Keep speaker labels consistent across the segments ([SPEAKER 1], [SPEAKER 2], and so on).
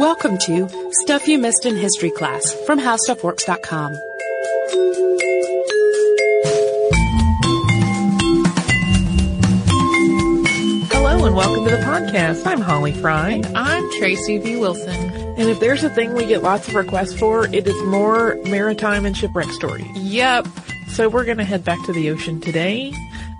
[SPEAKER 1] Welcome to Stuff You Missed in History Class from HowStuffWorks.com.
[SPEAKER 2] Hello and welcome to the podcast. I'm Holly Fry.
[SPEAKER 3] I'm Tracy V. Wilson.
[SPEAKER 2] And if there's a thing we get lots of requests for, it is more maritime and shipwreck stories.
[SPEAKER 3] Yep.
[SPEAKER 2] So we're going to head back to the ocean today.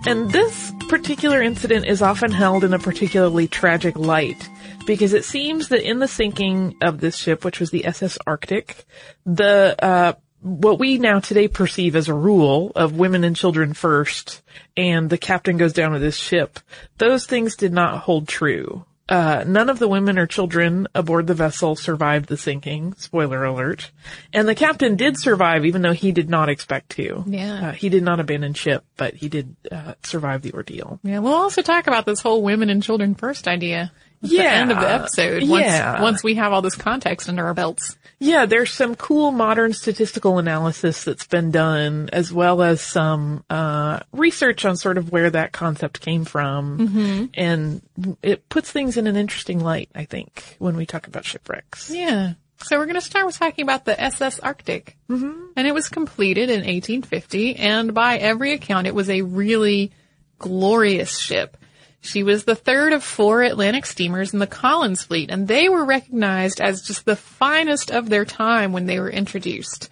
[SPEAKER 2] And this particular incident is often held in a particularly tragic light because it seems that in the sinking of this ship, which was the SS Arctic, the, uh, what we now today perceive as a rule of women and children first and the captain goes down with his ship, those things did not hold true. Uh, none of the women or children aboard the vessel survived the sinking. Spoiler alert. And the captain did survive, even though he did not expect to.
[SPEAKER 3] Yeah.
[SPEAKER 2] Uh, he did not abandon ship, but he did uh, survive the ordeal.
[SPEAKER 3] Yeah, we'll also talk about this whole women and children first idea. At the
[SPEAKER 2] Yeah.
[SPEAKER 3] end of the episode. Once,
[SPEAKER 2] Yeah.
[SPEAKER 3] once we have all this context under our belts.
[SPEAKER 2] Yeah, there's some cool modern statistical analysis that's been done, as well as some uh, research on sort of where that concept came from, and it puts things in an interesting light. I think when we talk about shipwrecks.
[SPEAKER 3] Yeah. So we're going to start with talking about the SS Arctic. Mm-hmm. And it was completed in 1850, and by every account, it was a really glorious ship. She was the third of four Atlantic steamers in the Collins fleet, and they were recognized as just the finest of their time when they were introduced.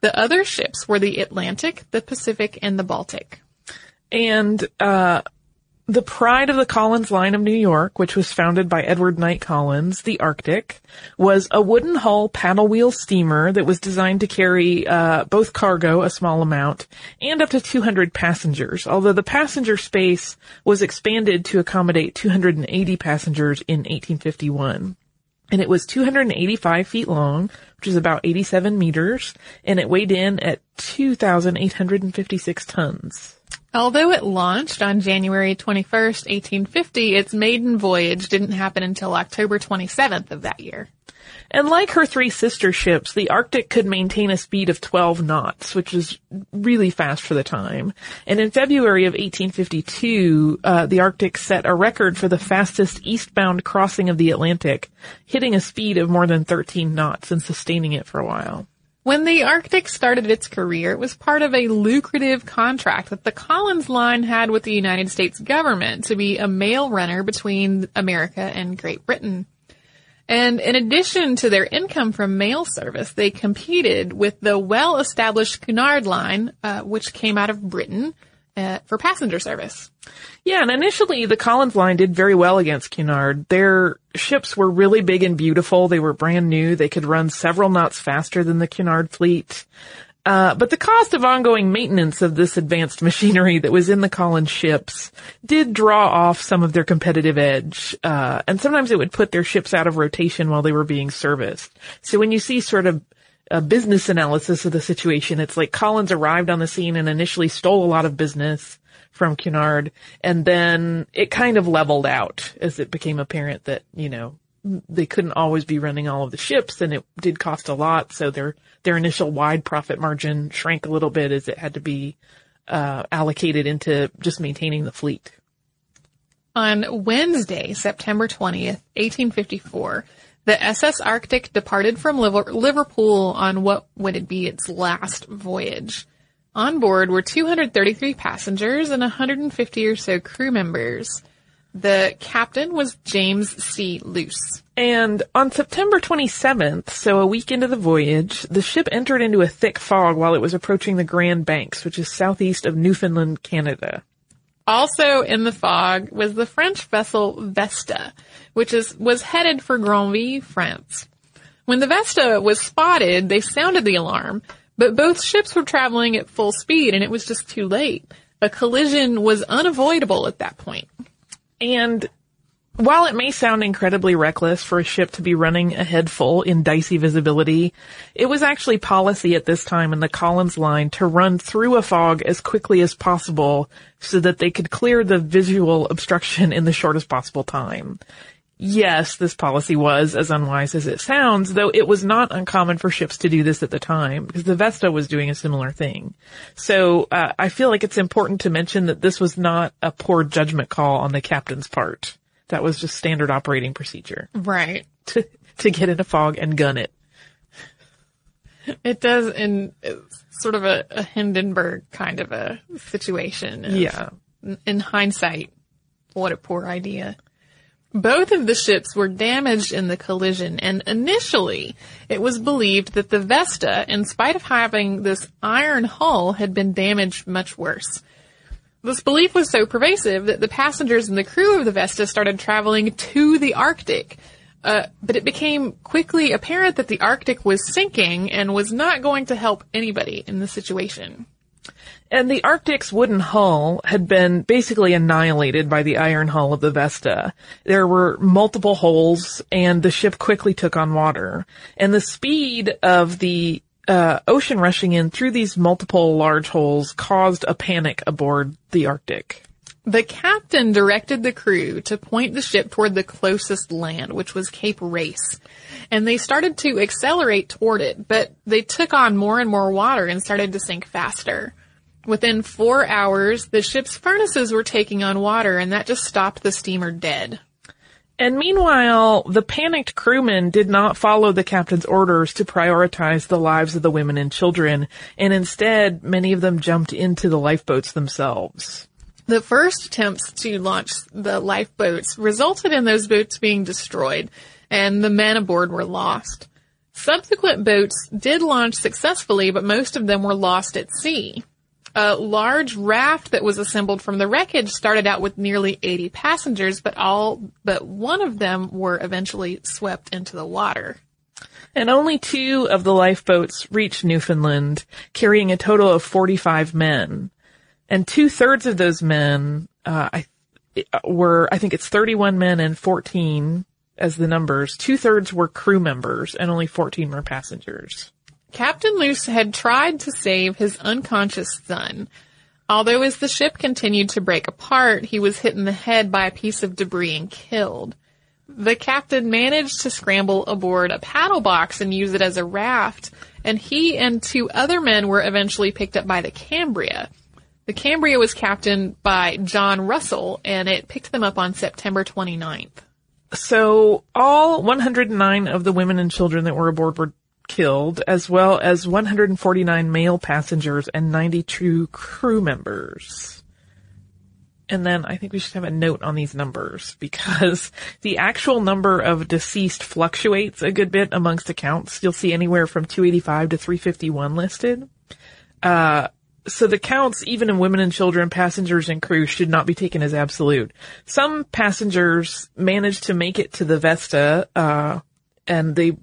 [SPEAKER 3] The other ships were the Atlantic, the Pacific, and the Baltic.
[SPEAKER 2] And uh, the pride of the Collins line of New York, which was founded by Edward Knight Collins, the Arctic, was a wooden hull paddle wheel steamer that was designed to carry uh, both cargo, a small amount, and up to 200 passengers. Although the passenger space was expanded to accommodate 280 passengers in 1851 and it was 285 feet long, which is about 87 meters, and it weighed in at 2,856 tons.
[SPEAKER 3] Although it launched on January 21st, 1850, its maiden voyage didn't happen until October 27th of that year.
[SPEAKER 2] And like her three sister ships, the Arctic could maintain a speed of 12 knots, which is really fast for the time. And in February of 1852, uh, the Arctic set a record for the fastest eastbound crossing of the Atlantic, hitting a speed of more than 13 knots and sustaining it for a while.
[SPEAKER 3] When the Arctic started its career, it was part of a lucrative contract that the Collins Line had with the United States government to be a mail runner between America and Great Britain. And in addition to their income from mail service, they competed with the well-established Cunard Line, uh, which came out of Britain, uh, for passenger service.
[SPEAKER 2] Yeah, and initially the Collins line did very well against Cunard. Their ships were really big and beautiful. They were brand new. They could run several knots faster than the Cunard fleet. Uh, but the cost of ongoing maintenance of this advanced machinery that was in the Collins ships did draw off some of their competitive edge. Uh, and sometimes it would put their ships out of rotation while they were being serviced. So when you see sort of a business analysis of the situation, it's like Collins arrived on the scene and initially stole a lot of business from Cunard, and then it kind of leveled out as it became apparent that, you know, they couldn't always be running all of the ships and it did cost a lot, so their, their initial wide profit margin shrank a little bit as it had to be, uh, allocated into just maintaining the fleet.
[SPEAKER 3] On Wednesday, September 20th, 1854, the SS Arctic departed from Liverpool on what would be its last voyage. On board were 233 passengers and 150 or so crew members. The captain was James C. Luce.
[SPEAKER 2] And on September 27th, so a week into the voyage, the ship entered into a thick fog while it was approaching the Grand Banks, which is southeast of Newfoundland, Canada.
[SPEAKER 3] Also in the fog was the French vessel Vesta, which is, was headed for Granville, France. When the Vesta was spotted, they sounded the alarm, but both ships were traveling at full speed and it was just too late. A collision was unavoidable at that point.
[SPEAKER 2] And while it may sound incredibly reckless for a ship to be running ahead full in dicey visibility, it was actually policy at this time in the Collins line to run through a fog as quickly as possible so that they could clear the visual obstruction in the shortest possible time. Yes, this policy was as unwise as it sounds, though it was not uncommon for ships to do this at the time because the Vesta was doing a similar thing. So uh, I feel like it's important to mention that this was not a poor judgment call on the captain's part. That was just standard operating procedure.
[SPEAKER 3] Right.
[SPEAKER 2] to, to get in a fog and gun it.
[SPEAKER 3] It does in sort of a, a Hindenburg kind of a situation. of-
[SPEAKER 2] Yeah.
[SPEAKER 3] In hindsight, what a poor idea. Both of the ships were damaged in the collision, and initially it was believed that the Vesta, in spite of having this iron hull, had been damaged much worse. This belief was so pervasive that the passengers and the crew of the Vesta started traveling to the Arctic. Uh, but it became quickly apparent that the Arctic was sinking and was not going to help anybody in the situation.
[SPEAKER 2] And the Arctic's wooden hull had been basically annihilated by the iron hull of the Vesta. There were multiple holes and the ship quickly took on water. And the speed of the uh, ocean rushing in through these multiple large holes caused a panic aboard the Arctic.
[SPEAKER 3] The captain directed the crew to point the ship toward the closest land, which was Cape Race. And they started to accelerate toward it, but they took on more and more water and started to sink faster. Within four hours, the ship's furnaces were taking on water and that just stopped the steamer dead.
[SPEAKER 2] And meanwhile, the panicked crewmen did not follow the captain's orders to prioritize the lives of the women and children, and instead, many of them jumped into the lifeboats themselves.
[SPEAKER 3] The first attempts to launch the lifeboats resulted in those boats being destroyed, and the men aboard were lost. Subsequent boats did launch successfully, but most of them were lost at sea. A large raft that was assembled from the wreckage started out with nearly 80 passengers, but all but one of them were eventually swept into the water.
[SPEAKER 2] And only two of the lifeboats reached Newfoundland, carrying a total of 45 men. And two thirds of those men, uh, I, were, I think it's 31 men and 14 as the numbers. Two thirds were crew members and only 14 were passengers.
[SPEAKER 3] Captain Luce had tried to save his unconscious son. Although as the ship continued to break apart, he was hit in the head by a piece of debris and killed. The captain managed to scramble aboard a paddle box and use it as a raft, and he and two other men were eventually picked up by the Cambria. The Cambria was captained by John Russell, and it picked them up on September 29th.
[SPEAKER 2] So all 109 of the women and children that were aboard were killed, as well as 149 male passengers and 92 crew members. And then I think we should have a note on these numbers because the actual number of deceased fluctuates a good bit amongst accounts. You'll see anywhere from 285 to 351 listed. Uh, so the counts, even in women and children, passengers and crew, should not be taken as absolute. Some passengers managed to make it to the Vesta, uh, and they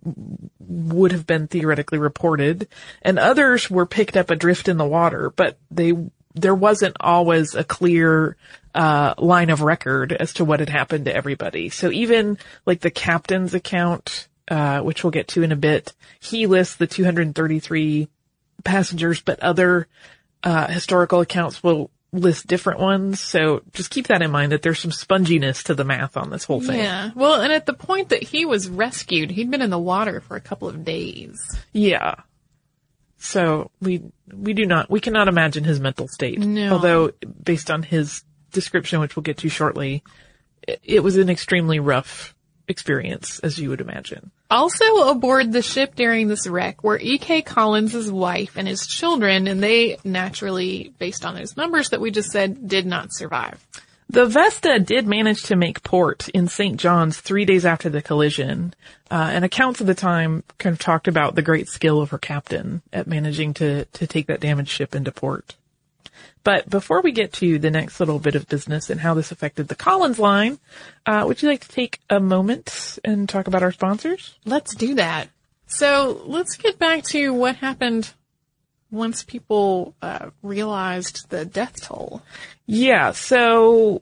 [SPEAKER 2] would have been theoretically reported, and others were picked up adrift in the water, but they, there wasn't always a clear, uh, line of record as to what had happened to everybody. So even like the captain's account, uh, which we'll get to in a bit, he lists the 233 passengers, but other, uh, historical accounts will list different ones. So just keep that in mind that there's some sponginess to the math on this whole thing.
[SPEAKER 3] Yeah. Well, and at the point that he was rescued, he'd been in the water for a couple of days.
[SPEAKER 2] Yeah. So we we do not we cannot imagine his mental state.
[SPEAKER 3] No.
[SPEAKER 2] Although based on his description, which we'll get to shortly, it, it was an extremely rough experience, as you would imagine.
[SPEAKER 3] Also aboard the ship during this wreck were E.K. Collins' wife and his children, and they naturally, based on those numbers that we just said, did not survive.
[SPEAKER 2] The Vesta did manage to make port in St. John's three days after the collision, uh, and accounts of the time kind of talked about the great skill of her captain at managing to, to take that damaged ship into port. But before we get to the next little bit of business and how this affected the Collins line, uh, would you like to take a moment and talk about our sponsors?
[SPEAKER 3] Let's do that. So let's get back to what happened once people uh, realized the death toll.
[SPEAKER 2] Yeah, so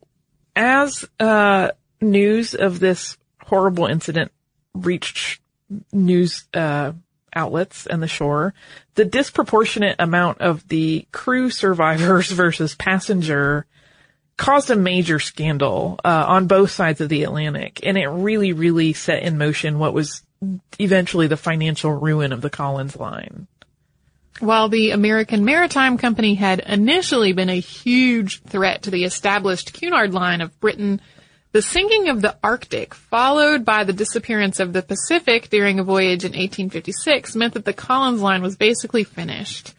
[SPEAKER 2] as uh, news of this horrible incident reached news uh, outlets and the shore, the disproportionate amount of the crew survivors versus passenger caused a major scandal uh, on both sides of the Atlantic, and it really, really set in motion what was eventually the financial ruin of the Collins line.
[SPEAKER 3] While the American Maritime Company had initially been a huge threat to the established Cunard line of Britain, The sinking of the Arctic, followed by the disappearance of the Pacific during a voyage in 1856, meant that the Collins line was basically finished.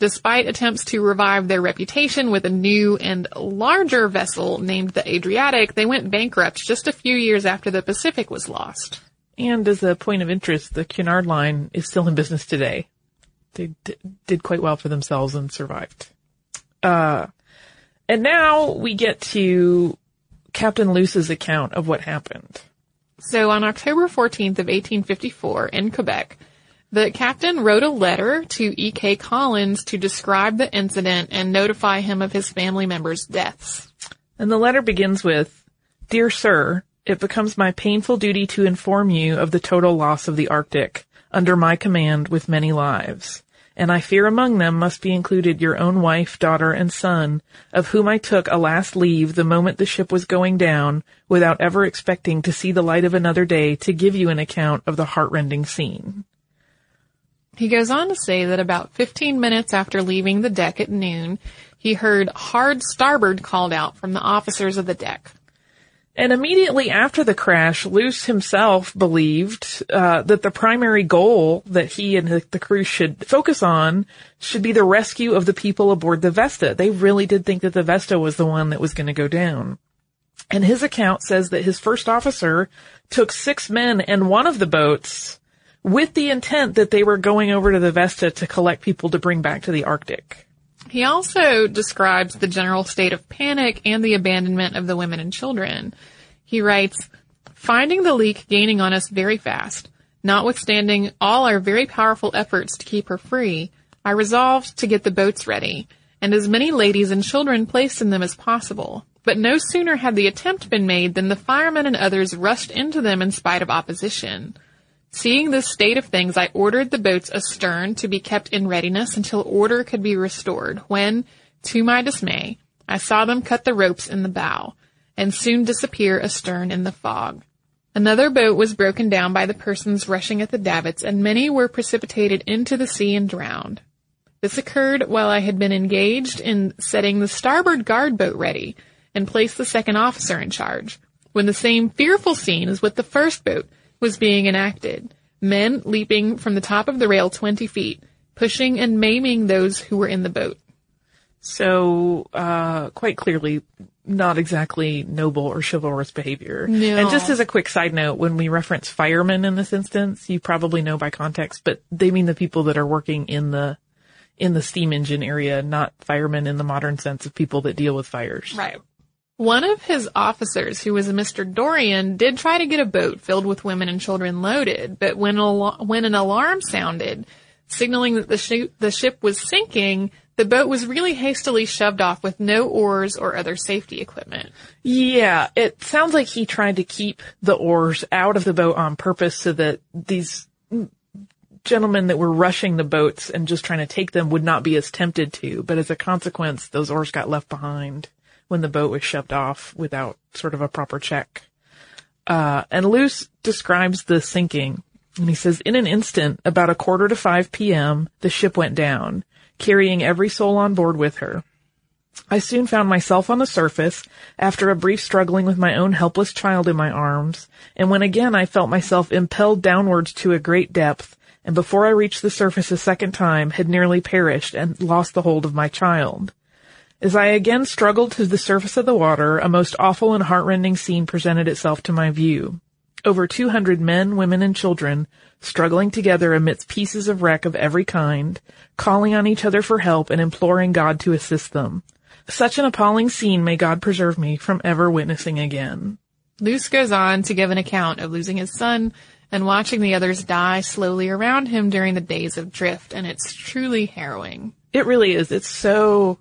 [SPEAKER 3] Despite attempts to revive their reputation with a new and larger vessel named the Adriatic, they went bankrupt just a few years after the Pacific was lost.
[SPEAKER 2] And as a point of interest, the Cunard line is still in business today. They d- did quite well for themselves and survived. Uh, and now we get to Captain Luce's account of what happened.
[SPEAKER 3] So on October 14th of 1854 in Quebec, the captain wrote a letter to E.K. Collins to describe the incident and notify him of his family members' deaths.
[SPEAKER 2] And the letter begins with, Dear Sir, it becomes my painful duty to inform you of the total loss of the Arctic, under my command with many lives. And I fear among them must be included your own wife, daughter, and son, of whom I took a last leave the moment the ship was going down, without ever expecting to see the light of another day to give you an account of the heartrending scene.
[SPEAKER 3] He goes on to say that about 15 minutes after leaving the deck at noon, he heard hard starboard called out from the officers of the deck.
[SPEAKER 2] And immediately after the crash, Luce himself believed uh, that the primary goal that he and the crew should focus on should be the rescue of the people aboard the Vesta. They really did think that the Vesta was the one that was going to go down. And his account says that his first officer took six men and one of the boats with the intent that they were going over to the Vesta to collect people to bring back to the Arctic.
[SPEAKER 3] He also describes the general state of panic and the abandonment of the women and children. He writes, finding the leak gaining on us very fast, notwithstanding all our very powerful efforts to keep her free, I resolved to get the boats ready, and as many ladies and children placed in them as possible. But no sooner had the attempt been made than the firemen and others rushed into them in spite of opposition. Seeing this state of things, I ordered the boats astern to be kept in readiness until order could be restored, when, to my dismay, I saw them cut the ropes in the bow, and soon disappear astern in the fog. Another boat was broken down by the persons rushing at the davits, and many were precipitated into the sea and drowned. This occurred while I had been engaged in setting the starboard guard boat ready, and placed the second officer in charge, when the same fearful scene as with the first boat was being enacted. Men leaping from the top of the rail 20 feet, pushing and maiming those who were in the boat.
[SPEAKER 2] So, uh, quite clearly, not exactly noble or chivalrous behavior.
[SPEAKER 3] No.
[SPEAKER 2] And just as a quick side note, when we reference firemen in this instance, you probably know by context, but they mean the people that are working in the, in the steam engine area, not firemen in the modern sense of people that deal with fires.
[SPEAKER 3] Right. One of his officers, who was a Mr. Dorian, did try to get a boat filled with women and children loaded, but when, al- when an alarm sounded, signaling that the, sh- the ship was sinking, the boat was really hastily shoved off with no oars or other safety equipment.
[SPEAKER 2] Yeah, it sounds like he tried to keep the oars out of the boat on purpose so that these gentlemen that were rushing the boats and just trying to take them would not be as tempted to, but as a consequence, those oars got left behind when the boat was shoved off without sort of a proper check. Uh, and Luce describes the sinking and he says, in an instant, about a quarter to 5 p.m., the ship went down, carrying every soul on board with her. I soon found myself on the surface after a brief struggling with my own helpless child in my arms, and when again I felt myself impelled downwards to a great depth, and before I reached the surface a second time had nearly perished and lost the hold of my child. As I again struggled to the surface of the water, a most awful and heartrending scene presented itself to my view. Over 200 men, women, and children struggling together amidst pieces of wreck of every kind, calling on each other for help and imploring God to assist them. Such an appalling scene may God preserve me from ever witnessing again.
[SPEAKER 3] Luce goes on to give an account of losing his son and watching the others die slowly around him during the days of drift, and it's truly harrowing.
[SPEAKER 2] It really is. It's so,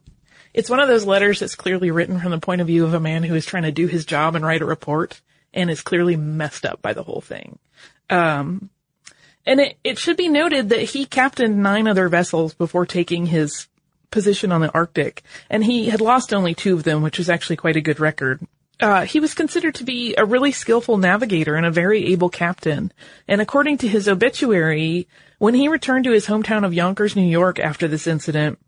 [SPEAKER 2] it's one of those letters that's clearly written from the point of view of a man who is trying to do his job and write a report and is clearly messed up by the whole thing. Um, and it, it should be noted that he captained nine other vessels before taking his position on the Arctic, and he had lost only two of them, which was actually quite a good record. Uh, he was considered to be a really skillful navigator and a very able captain. And according to his obituary, when he returned to his hometown of Yonkers, New York after this incident,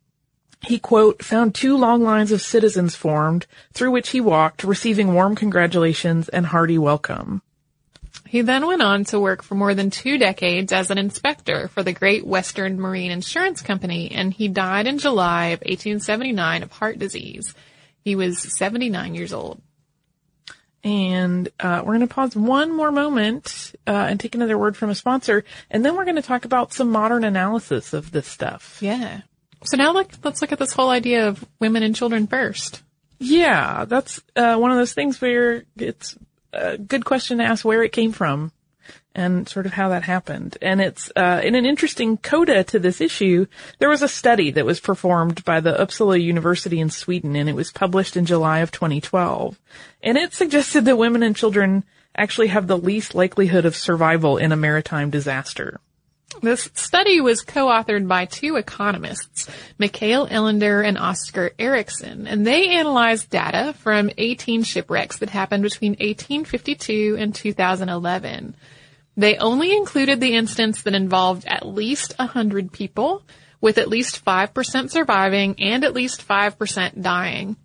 [SPEAKER 2] he quote, found two long lines of citizens formed through which he walked, receiving warm congratulations and hearty welcome.
[SPEAKER 3] He then went on to work for more than two decades as an inspector for the Great Western Marine Insurance Company, and he died in July of 1879 of heart disease. He was 79 years old.
[SPEAKER 2] And uh, we're going to pause one more moment uh, and take another word from a sponsor, and then we're going to talk about some modern analysis of this stuff.
[SPEAKER 3] Yeah. So now like, let's look at this whole idea of women and children first.
[SPEAKER 2] Yeah, that's uh, one of those things where it's a good question to ask where it came from and sort of how that happened. And it's uh, in an interesting coda to this issue. There was a study that was performed by the Uppsala University in Sweden, and it was published in July of 2012. And it suggested that women and children actually have the least likelihood of survival in a maritime disaster.
[SPEAKER 3] This study was co-authored by two economists, Mikael Elinder and Oscar Erixson, and they analyzed data from 18 shipwrecks that happened between 1852 and 2011. They only included the incidents that involved at least 100 people, with at least 5% surviving and at least 5% dying.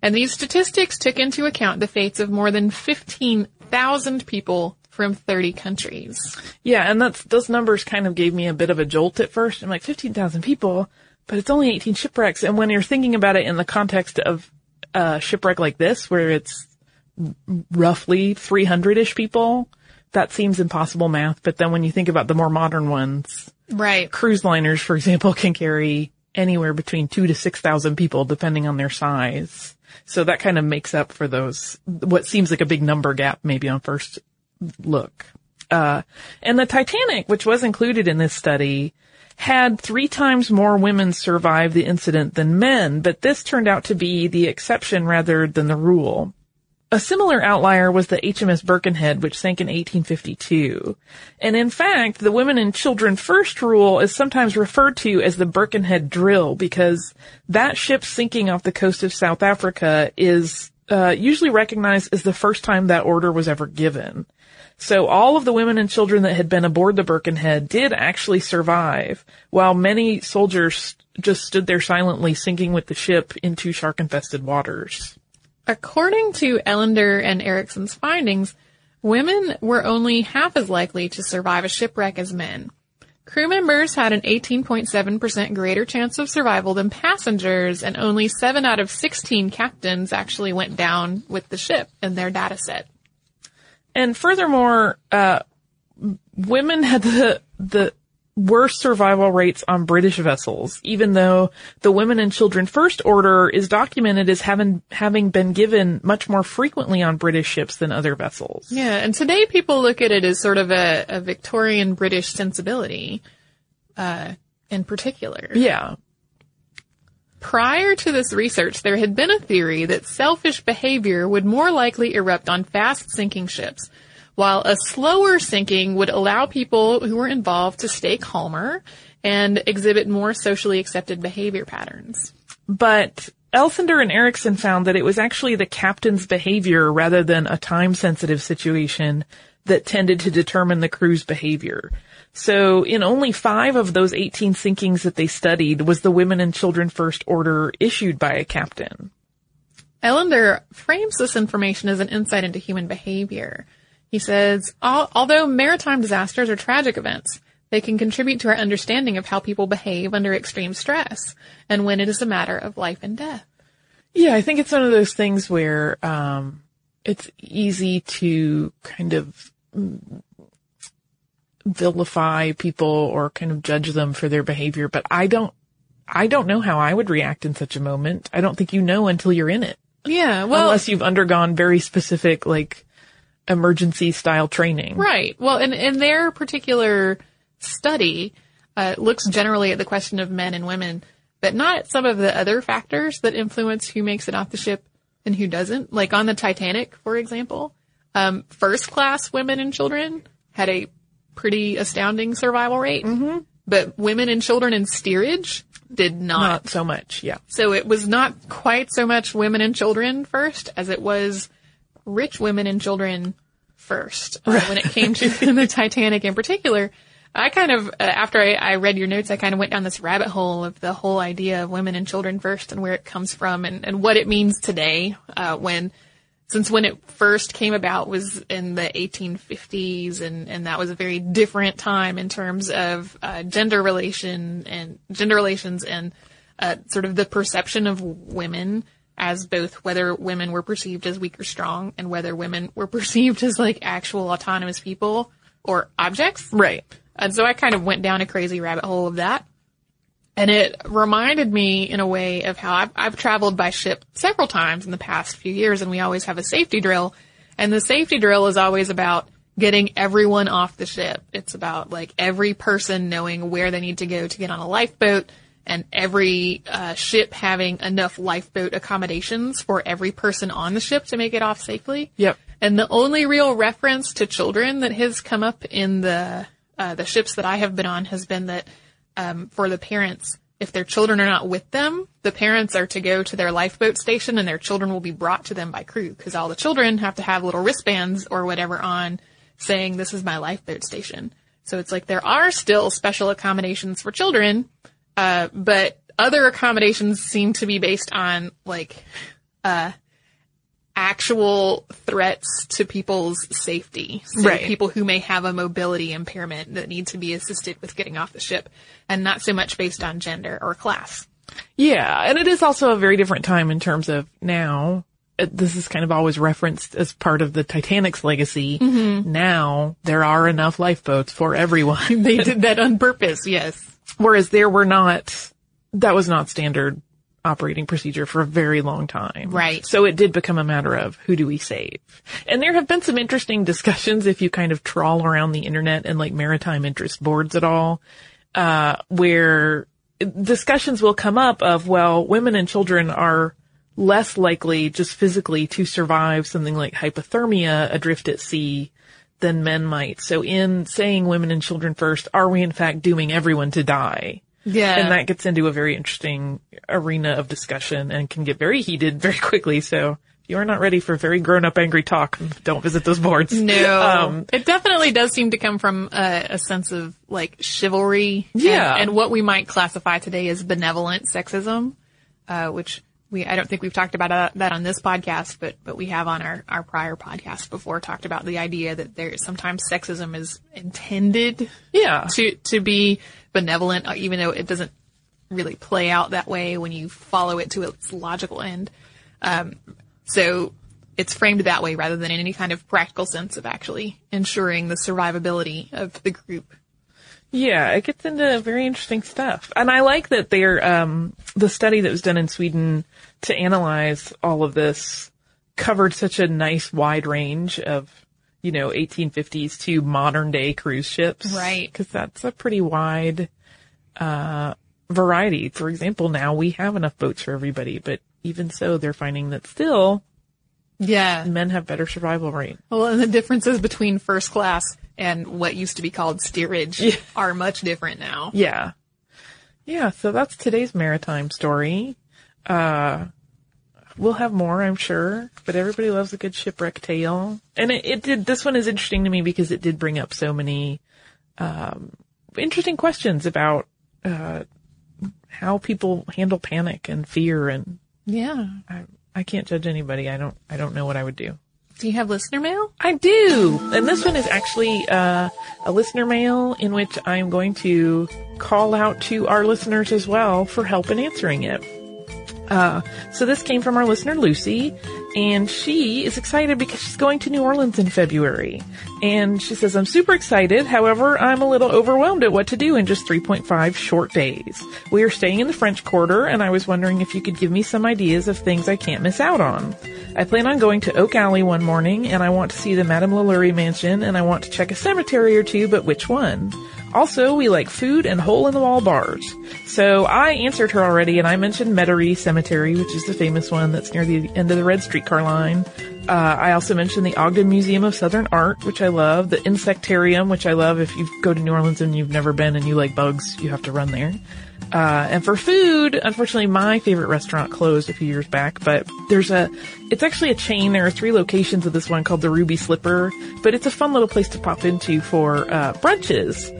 [SPEAKER 3] And these statistics took into account the fates of more than 15,000 people from 30 countries.
[SPEAKER 2] Yeah, and that's those numbers kind of gave me a bit of a jolt at first. I'm like 15,000 people, but it's only 18 shipwrecks. And when you're thinking about it in the context of a shipwreck like this, where it's roughly 300ish people, that seems impossible math. But then when you think about the more modern ones,
[SPEAKER 3] Right.
[SPEAKER 2] cruise liners, for example, can carry anywhere between two to 6,000 people depending on their size. So that kind of makes up for those, what seems like a big number gap maybe on first look. Uh, and the Titanic, which was included in this study, had three times more women survive the incident than men, but this turned out to be the exception rather than the rule. A similar outlier was the HMS Birkenhead, which sank in 1852. And in fact, the women and children first rule is sometimes referred to as the Birkenhead drill because that ship sinking off the coast of South Africa is uh, usually recognized as the first time that order was ever given. So all of the women and children that had been aboard the Birkenhead did actually survive, while many soldiers just stood there silently sinking with the ship into shark-infested waters.
[SPEAKER 3] According to Elinder and Erixson's findings, women were only half as likely to survive a shipwreck as men. Crew members had an 18.7% greater chance of survival than passengers, and only 7 out of 16 captains actually went down with the ship in their data set.
[SPEAKER 2] And furthermore, uh, women had the, the worst survival rates on British vessels, even though the women and children first order is documented as having, having been given much more frequently on British ships than other vessels.
[SPEAKER 3] Yeah, and today people look at it as sort of a, a Victorian British sensibility, uh, in particular.
[SPEAKER 2] Yeah.
[SPEAKER 3] Prior to this research, there had been a theory that selfish behavior would more likely erupt on fast sinking ships, while a slower sinking would allow people who were involved to stay calmer and exhibit more socially accepted behavior patterns.
[SPEAKER 2] But Elinder and Erixson found that it was actually the captain's behavior rather than a time sensitive situation that tended to determine the crew's behavior. So in only five of those 18 sinkings that they studied was the women and children first order issued by a captain.
[SPEAKER 3] Elinder frames this information as an insight into human behavior. He says, although maritime disasters are tragic events, they can contribute to our understanding of how people behave under extreme stress and when it is a matter of life and death.
[SPEAKER 2] Yeah, I think it's one of those things where um, it's easy to kind of vilify people or kind of judge them for their behavior, but I don't, I don't know how I would react in such a moment. I don't think you know until you're in it,
[SPEAKER 3] Yeah, well,
[SPEAKER 2] unless you've undergone very specific, like, emergency style training.
[SPEAKER 3] Right. Well, in, in their particular study, uh, looks generally at the question of men and women, but not at some of the other factors that influence who makes it off the ship and who doesn't. Like on the Titanic, for example, um, first class women and children had a pretty astounding survival rate, mm-hmm. but women and children in steerage did not.
[SPEAKER 2] Not so much, yeah.
[SPEAKER 3] So it was not quite so much women and children first as it was rich women and children first uh, when it came to the Titanic in particular. I kind of, uh, after I, I read your notes, I kind of went down this rabbit hole of the whole idea of women and children first and where it comes from and, and what it means today, uh, when, since when it first came about was in the 1850s and, and that was a very different time in terms of, uh, gender relation and gender relations and, uh, sort of the perception of women as both whether women were perceived as weak or strong and whether women were perceived as like actual autonomous people or objects.
[SPEAKER 2] Right.
[SPEAKER 3] And so I kind of went down a crazy rabbit hole of that. And it reminded me in a way of how I've, I've traveled by ship several times in the past few years and we always have a safety drill. And the safety drill is always about getting everyone off the ship. It's about like every person knowing where they need to go to get on a lifeboat and every uh, ship having enough lifeboat accommodations for every person on the ship to make it off safely.
[SPEAKER 2] Yep.
[SPEAKER 3] And the only real reference to children that has come up in the uh, the ships that I have been on has been that um, for the parents, if their children are not with them, the parents are to go to their lifeboat station and their children will be brought to them by crew because all the children have to have little wristbands or whatever on saying this is my lifeboat station. So it's like there are still special accommodations for children, uh, but other accommodations seem to be based on like, uh, actual threats to people's safety. So
[SPEAKER 2] Right.
[SPEAKER 3] people who may have a mobility impairment that need to be assisted with getting off the ship and not so much based on gender or class.
[SPEAKER 2] Yeah, and it is also a very different time in terms of now. uh, This is kind of always referenced as part of the Titanic's legacy. Now there are enough lifeboats for everyone.
[SPEAKER 3] They did that on purpose, yes.
[SPEAKER 2] Whereas there were not, that was not standard operating procedure for a very long time.
[SPEAKER 3] Right.
[SPEAKER 2] So it did become a matter of who do we save? And there have been some interesting discussions if you kind of trawl around the internet and like maritime interest boards at all, uh, where discussions will come up of, well, women and children are less likely just physically to survive something like hypothermia adrift at sea than men might. So in saying women and children first, are we in fact dooming everyone to die?
[SPEAKER 3] Yeah.
[SPEAKER 2] And that gets into a very interesting arena of discussion and can get very heated very quickly. So if you are not ready for very grown up angry talk, don't visit those boards.
[SPEAKER 3] No,
[SPEAKER 2] Um,
[SPEAKER 3] it definitely does seem to come from a, a sense of like chivalry. and-
[SPEAKER 2] Yeah.
[SPEAKER 3] and, what we might classify today as benevolent sexism, uh, which we I don't think we've talked about uh, that on this podcast, but but we have on our our prior podcast before talked about the idea that there sometimes sexism is intended
[SPEAKER 2] yeah.
[SPEAKER 3] to to be benevolent, uh, even though it doesn't really play out that way when you follow it to its logical end. Um, so it's framed that way rather than in any kind of practical sense of actually ensuring the survivability of the group.
[SPEAKER 2] Yeah, it gets into very interesting stuff. And I like that they're, um, the study that was done in Sweden to analyze all of this covered such a nice wide range of, you know, 1850s to modern day cruise ships.
[SPEAKER 3] Right.
[SPEAKER 2] Cause that's a pretty wide, uh, variety. For example, now we have enough boats for everybody, but even so, they're finding that still
[SPEAKER 3] Yeah.
[SPEAKER 2] men have better survival rate.
[SPEAKER 3] Well, and the differences between first class and what used to be called steerage are much different now.
[SPEAKER 2] Yeah. Yeah, so that's today's maritime story. Uh, we'll have more, I'm sure, but everybody loves a good shipwreck tale. And it, it did, this one is interesting to me because it did bring up so many, um, interesting questions about, uh, how people handle panic and fear and
[SPEAKER 3] Yeah.
[SPEAKER 2] I, I can't judge anybody. I don't, I don't know what I would do.
[SPEAKER 3] Do you have listener mail?
[SPEAKER 2] I do. And this one is actually uh, a listener mail in which I'm going to call out to our listeners as well for help in answering it. Uh, so this came from our listener Lucy, and she is excited because she's going to New Orleans in February. And she says, I'm super excited. However, I'm a little overwhelmed at what to do in just 3.5 short days. We are staying in the French Quarter, and I was wondering if you could give me some ideas of things I can't miss out on. I plan on going to Oak Alley one morning, and I want to see the Madame LaLaurie mansion, and I want to check a cemetery or two, but which one? Also, we like food and hole-in-the-wall bars. So I answered her already, and I mentioned Metairie Cemetery, which is the famous one that's near the end of the red streetcar line. Uh, I also mentioned the Ogden Museum of Southern Art, which I love, the Insectarium, which I love. If you go to New Orleans and you've never been and you like bugs, you have to run there. Uh, and for food, unfortunately, my favorite restaurant closed a few years back, but there's a it's actually a chain. There are three locations of this one called the Ruby Slipper, but it's a fun little place to pop into for uh, brunches.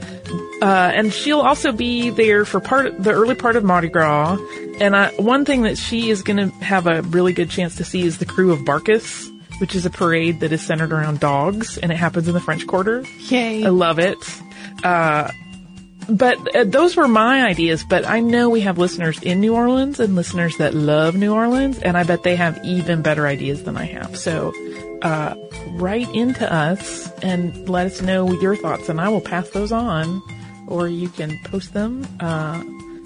[SPEAKER 2] Uh, and she'll also be there for part the early part of Mardi Gras. And uh, one thing that she is going to have a really good chance to see is the Krewe of Barkus, which is a parade that is centered around dogs, and it happens in the French Quarter.
[SPEAKER 3] Yay.
[SPEAKER 2] I love it. Uh, but uh, those were my ideas, but I know we have listeners in New Orleans and listeners that love New Orleans, and I bet they have even better ideas than I have. So, uh, write into us and let us know your thoughts, and I will pass those on, or you can post them. Uh,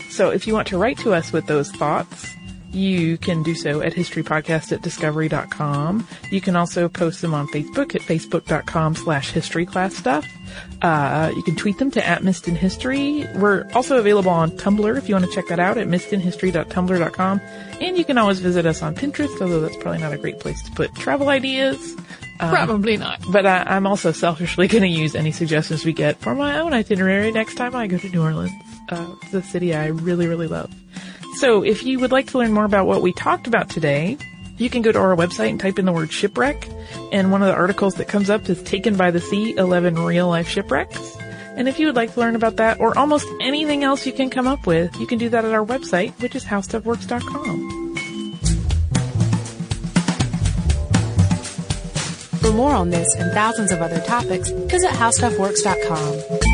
[SPEAKER 2] so if you want to write to us with those thoughts, you can do so at historypodcast at discovery.com. You can also post them on Facebook at facebook.com slash historyclassstuff. Uh, you can tweet them to at Missed in History. We're also available on Tumblr if you want to check that out at missedinhistory.tumblr.com. And you can always visit us on Pinterest, although that's probably not a great place to put travel ideas.
[SPEAKER 3] Probably not.
[SPEAKER 2] But I, I'm also selfishly going to use any suggestions we get for my own itinerary next time I go to New Orleans. Uh, a city I really, really love. So if you would like to learn more about what we talked about today, you can go to our website and type in the word shipwreck. And one of the articles that comes up is Taken by the Sea, 11 Real Life Shipwrecks. And if you would like to learn about that or almost anything else you can come up with, you can do that at our website, which is howstuffworks.com.
[SPEAKER 1] For more on this and thousands of other topics, visit howstuffworks.com.